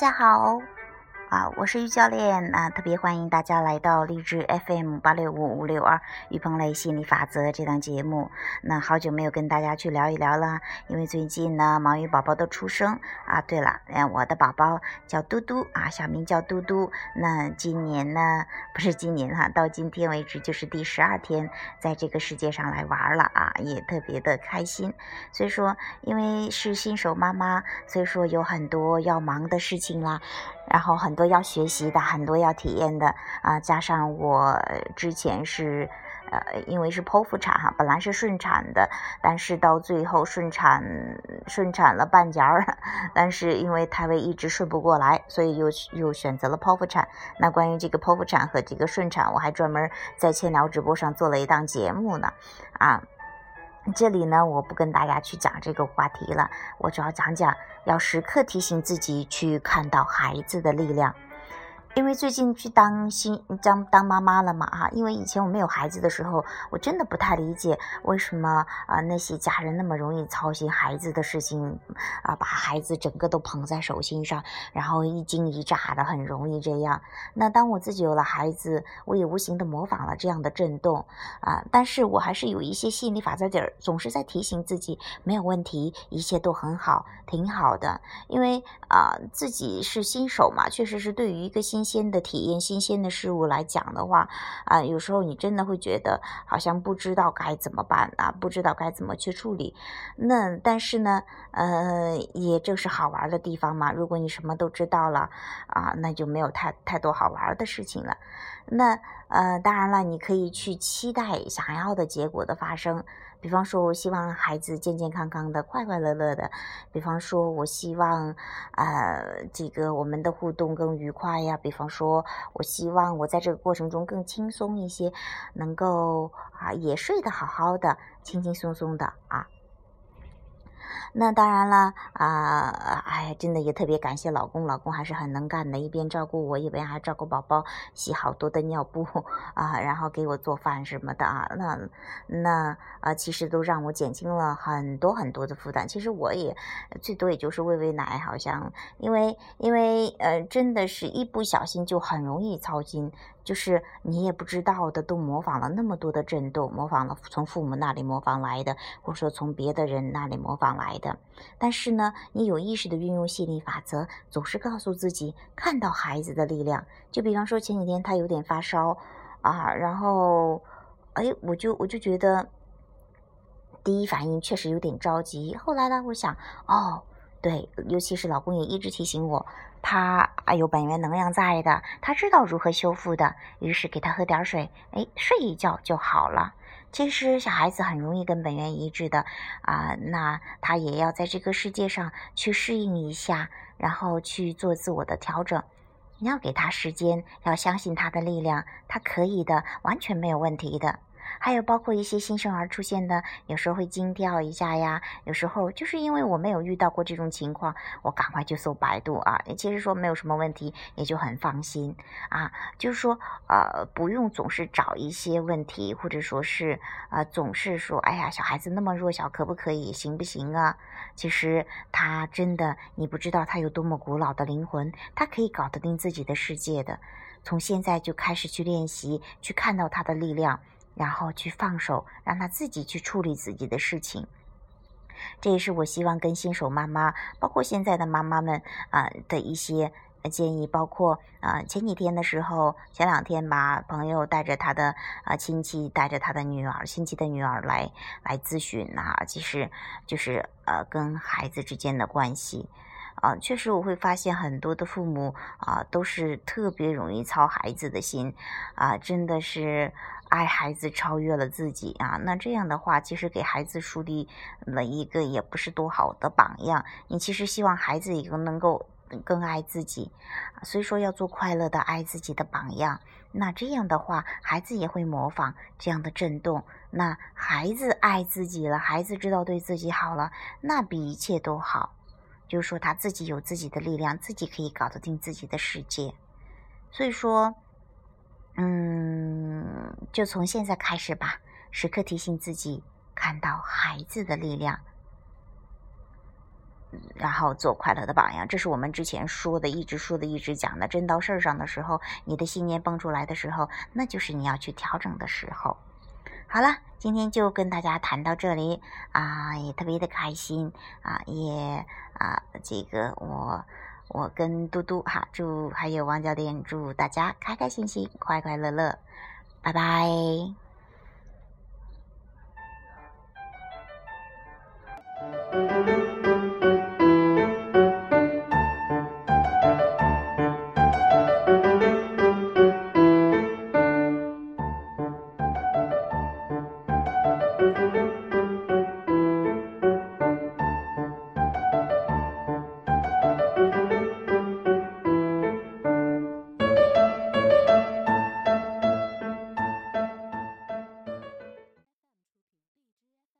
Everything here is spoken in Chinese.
大家好。啊，我是于教练啊，特别欢迎大家来到励志 FM 八六五五六二于鹏雷心理法则这档节目。那好久没有跟大家去聊一聊了，因为最近呢，忙于宝宝的出生啊。对了，嗯，我的宝宝叫嘟嘟啊，小名叫嘟嘟。那今年呢，不是今年哈，到今天为止就是第十二天在这个世界上来玩了啊，也特别的开心。所以说，因为是新手妈妈，所以说有很多要忙的事情啦。然后很多要学习的，很多要体验的啊，加上我之前是，呃，因为是剖腹产哈，本来是顺产的，但是到最后顺产顺产了半截儿，但是因为胎位一直顺不过来，所以又又选择了剖腹产。那关于这个剖腹产和这个顺产，我还专门在千聊直播上做了一档节目呢，啊。这里呢，我不跟大家去讲这个话题了，我主要讲讲要时刻提醒自己去看到孩子的力量。因为最近去当新当当妈妈了嘛哈，因为以前我没有孩子的时候，我真的不太理解为什么啊那些家人那么容易操心孩子的事情啊，把孩子整个都捧在手心上，然后一惊一乍的，很容易这样。那当我自己有了孩子，我也无形的模仿了这样的震动啊，但是我还是有一些吸引力法则点儿，总是在提醒自己没有问题，一切都很好，挺好的。因为啊自己是新手嘛，确实是对于一个新新鲜的体验，新鲜的事物来讲的话，啊，有时候你真的会觉得好像不知道该怎么办啊，不知道该怎么去处理。那但是呢，呃，也正是好玩的地方嘛。如果你什么都知道了啊，那就没有太太多好玩的事情了。那呃，当然了，你可以去期待想要的结果的发生。比方说，我希望孩子健健康康的、快快乐乐的。比方说，我希望，呃，这个我们的互动更愉快呀。比方说，我希望我在这个过程中更轻松一些，能够啊也睡得好好的、轻轻松松的啊。那当然了啊，哎呀，真的也特别感谢老公，老公还是很能干的，一边照顾我，一边还照顾宝宝，洗好多的尿布啊，然后给我做饭什么的啊，那那啊，其实都让我减轻了很多很多的负担。其实我也最多也就是喂喂奶，好像因为因为呃，真的是一不小心就很容易操心。就是你也不知道的，都模仿了那么多的震动，模仿了从父母那里模仿来的，或者说从别的人那里模仿来的。但是呢，你有意识的运用吸引力法则，总是告诉自己看到孩子的力量。就比方说前几天他有点发烧啊，然后哎，我就我就觉得第一反应确实有点着急。后来呢，我想哦。对，尤其是老公也一直提醒我，他啊有本源能量在的，他知道如何修复的。于是给他喝点水，哎，睡一觉就好了。其实小孩子很容易跟本源一致的啊，那他也要在这个世界上去适应一下，然后去做自我的调整。你要给他时间，要相信他的力量，他可以的，完全没有问题的。还有包括一些新生儿出现的，有时候会惊掉一下呀。有时候就是因为我没有遇到过这种情况，我赶快就搜百度啊。其实说没有什么问题，也就很放心啊。就是说，呃，不用总是找一些问题，或者说是呃，总是说，哎呀，小孩子那么弱小，可不可以，行不行啊？其实他真的，你不知道他有多么古老的灵魂，他可以搞得定自己的世界的。从现在就开始去练习，去看到他的力量。然后去放手，让他自己去处理自己的事情。这也是我希望跟新手妈妈，包括现在的妈妈们啊的一些建议。包括啊，前几天的时候，前两天吧，朋友带着他的啊亲戚，带着他的女儿，亲戚的女儿来来咨询啊，其实就是呃跟孩子之间的关系啊，确实我会发现很多的父母啊都是特别容易操孩子的心啊，真的是。爱孩子超越了自己啊，那这样的话，其实给孩子树立了一个也不是多好的榜样。你其实希望孩子也能够更爱自己，所以说要做快乐的爱自己的榜样。那这样的话，孩子也会模仿这样的震动。那孩子爱自己了，孩子知道对自己好了，那比一切都好。就是说他自己有自己的力量，自己可以搞得定自己的世界。所以说。嗯，就从现在开始吧，时刻提醒自己看到孩子的力量。然后做快乐的榜样，这是我们之前说的，一直说的，一直讲的。真到事儿上的时候，你的信念蹦出来的时候，那就是你要去调整的时候。好了，今天就跟大家谈到这里啊，也特别的开心啊，也啊，这个我我跟嘟嘟哈，祝还有王教练，祝大家开开心心，快快乐乐，拜拜。